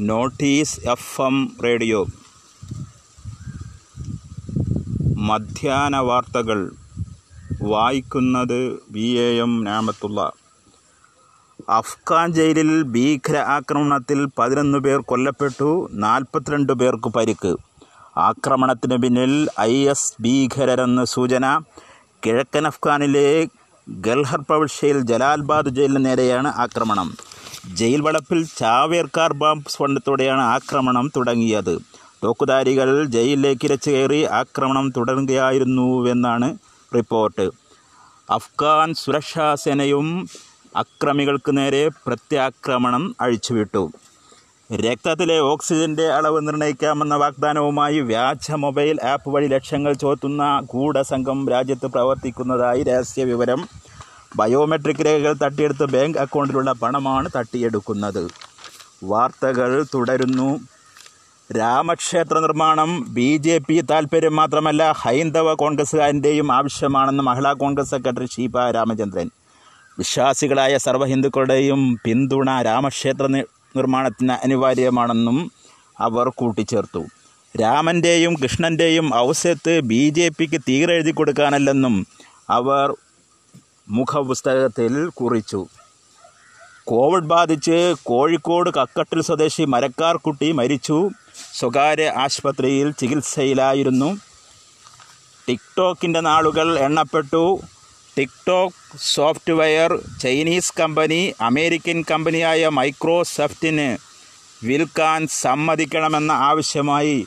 Notice F M radio. മധ്യാന വാർത്തകൾ വായിക്കുന്നത് V A M നാമത്തുള്ള. അഫ്ഗാൻ ജയിലിൽ ഭീകര ആക്രമണത്തിൽ പതിനൊന്ന് പേർ കൊല്ലപ്പെട്ടു നാൽപ്പത്തിരണ്ട് പേർക്ക് പരിക്ക്. ആക്രമണത്തിന് പിന്നിൽ ഐ എസ് ഭീകരരെന്ന് സൂചന. കിഴക്കൻ അഫ്ഗാനിലെ ഗൽഹർ പ്രവിശ്യയിൽ ജലാൽബാദ് ജയിലിന് നേരെയാണ് ആക്രമണം. ജയിൽ വളപ്പിൽ ചാവേർക്കാർ ബാംബ് സ്ഫോടനത്തോടെയാണ് ആക്രമണം തുടങ്ങിയത്. തോക്കുധാരികൾ ജയിലിലേക്ക് ഇരച്ചു കയറി ആക്രമണം തുടരുകയായിരുന്നുവെന്നാണ് റിപ്പോർട്ട്. അഫ്ഗാൻ സുരക്ഷാ സേനയും അക്രമികൾക്ക് നേരെ പ്രത്യാക്രമണം അഴിച്ചുവിട്ടു. രക്തത്തിലെ ഓക്സിജന്റെ അളവ് നിർണയിക്കാമെന്ന വാഗ്ദാനവുമായി വ്യാജ മൊബൈൽ ആപ്പ് വഴി ലക്ഷങ്ങൾ ചോർത്തുന്ന ഗൂഢസംഘം രാജ്യത്ത് പ്രവർത്തിക്കുന്നതായി രഹസ്യ വിവരം ബയോമെട്രിക് രേഖകൾ തട്ടിയെടുത്ത് ബാങ്ക് അക്കൗണ്ടിലുള്ള പണമാണ് തട്ടിയെടുക്കുന്നത്. വാർത്തകൾ തുടരുന്നു. രാമക്ഷേത്ര നിർമ്മാണം ബി ജെ പി താൽപ്പര്യം മാത്രമല്ല ഹൈന്ദവ കോൺഗ്രസ്സുകാരന്റെയും ആവശ്യമാണെന്ന് മഹിളാ കോൺഗ്രസ് സെക്രട്ടറി ഷീപ രാമചന്ദ്രൻ. വിശ്വാസികളായ സർവഹിന്ദുക്കളുടെയും പിന്തുണ രാമക്ഷേത്ര നിർമ്മാണത്തിന് അനിവാര്യമാണെന്നും അവർ കൂട്ടിച്ചേർത്തു. രാമന്റെയും കൃഷ്ണന്റെയും ഔസ്യത്ത് ബി ജെ പിക്ക് തീരെഴുതി കൊടുക്കാനല്ലെന്നും അവർ മുഖപുസ്തകത്തിൽ കുറിച്ചു. കോവിഡ് ബാധിച്ച് കോഴിക്കോട് കക്കട്ടിൽ സ്വദേശി മരക്കാർ കുട്ടി മരിച്ചു. സ്വകാര്യ ആശുപത്രിയിൽ ചികിത്സയിലായിരുന്നു. ടിക്ടോക്കിന്റെ നാളുകൾ എണ്ണപ്പെട്ടു. TikTok software Chinese company American കമ്പനിയായ മൈക്രോസോഫ്റ്റിന് വിൽക്കാൻ സമ്മതിക്കണമെന്ന ആവശ്യമായി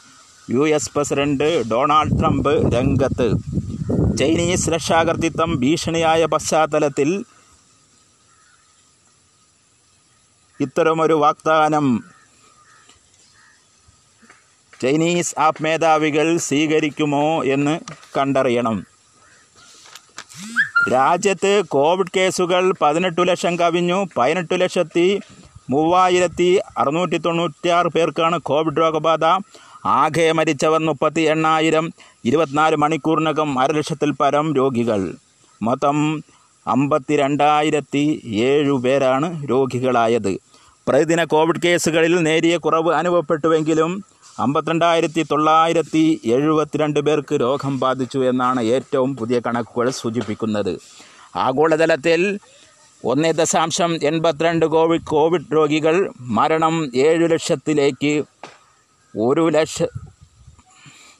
U S president Donald Trump രംഗത്ത് ചൈനീസ് രക്ഷാകർത്തിത്വം ഭീഷണിയായ പശ്ചാത്തലത്തിൽ ഇത്തരമൊരു വാഗ്ദാനം ചൈനീസ് ആപ്പ് മേധാവികൾ സ്വീകരിക്കുമോ എന്ന് കണ്ടറിയണം. രാജ്യത്ത് കോവിഡ് കേസുകൾ പതിനെട്ട് ലക്ഷം കവിഞ്ഞു. പതിനെട്ട് ലക്ഷത്തി മൂവായിരത്തി അറുന്നൂറ്റി തൊണ്ണൂറ്റിയാറ് പേർക്കാണ് കോവിഡ് രോഗബാധ. ആകെ മരിച്ചവർ മുപ്പത്തി എണ്ണായിരം ഇരുപത്തിനാല് മണിക്കൂറിനകം അര ലക്ഷത്തിൽ പരം രോഗികൾ. മൊത്തം അമ്പത്തി രണ്ടായിരത്തി ഏഴു പേരാണ് രോഗികളായത്. പ്രതിദിന കോവിഡ് കേസുകളിൽ നേരിയ കുറവ് അനുഭവപ്പെട്ടുവെങ്കിലും അമ്പത്തിരണ്ടായിരത്തി തൊള്ളായിരത്തി എഴുപത്തിരണ്ട് പേർക്ക് രോഗം ബാധിച്ചു എന്നാണ് ഏറ്റവും പുതിയ കണക്കുകൾ സൂചിപ്പിക്കുന്നത്. ആഗോളതലത്തിൽ ഒന്ന് ദശാംശം എൺപത്തിരണ്ട് കോവിഡ് കോവിഡ് രോഗികൾ മരണം ഏഴു ലക്ഷത്തിലേക്ക് ഒരു ലക്ഷ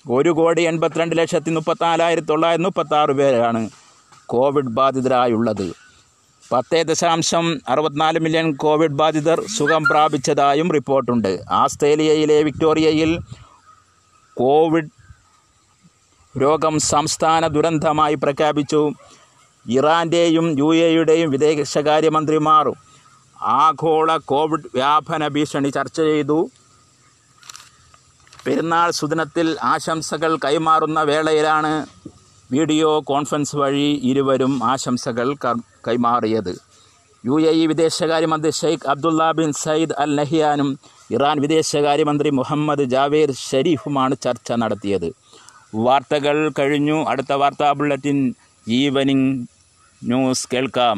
ഒരു കോടി എൺപത്തിരണ്ട് ലക്ഷത്തി മുപ്പത്തിനാലായിരത്തി തൊള്ളായിരത്തി മുപ്പത്താറ് പേരാണ് കോവിഡ് ബാധിതരായുള്ളത്. പത്ത് ദശാംശം അറുപത്തിനാല് മില്യൺ കോവിഡ് ബാധിതർ സുഖം പ്രാപിച്ചതായും റിപ്പോർട്ടുണ്ട്. ആസ്ട്രേലിയയിലെ വിക്ടോറിയയിൽ കോവിഡ് രോഗം സംസ്ഥാന ദുരന്തമായി പ്രഖ്യാപിച്ചു. ഇറാന്റെയും യു എയുടെയും വിദേശകാര്യമന്ത്രിമാർ ആഗോള കോവിഡ് വ്യാപന ഭീഷണി ചർച്ച ചെയ്തു. പെരുന്നാൾ സുദിനത്തിൽ ആശംസകൾ കൈമാറുന്ന വേളയിലാണ് വീഡിയോ കോൺഫറൻസ് വഴി ഇരുവരും ആശംസകൾ കൈമാറിയത്. യു എ ഇ വിദേശകാര്യമന്ത്രി Sheikh Abdullah bin Zayed Al നഹിയാനും Iran വിദേശകാര്യമന്ത്രി മുഹമ്മദ് ജാവേദ് ഷരീഫുമാണ് ചർച്ച നടത്തിയത്. വാർത്തകൾ കഴിഞ്ഞു. അടുത്ത വാർത്താ ബുള്ളറ്റിൻ ഈവനിംഗ് ന്യൂസ് കേൾക്കാം.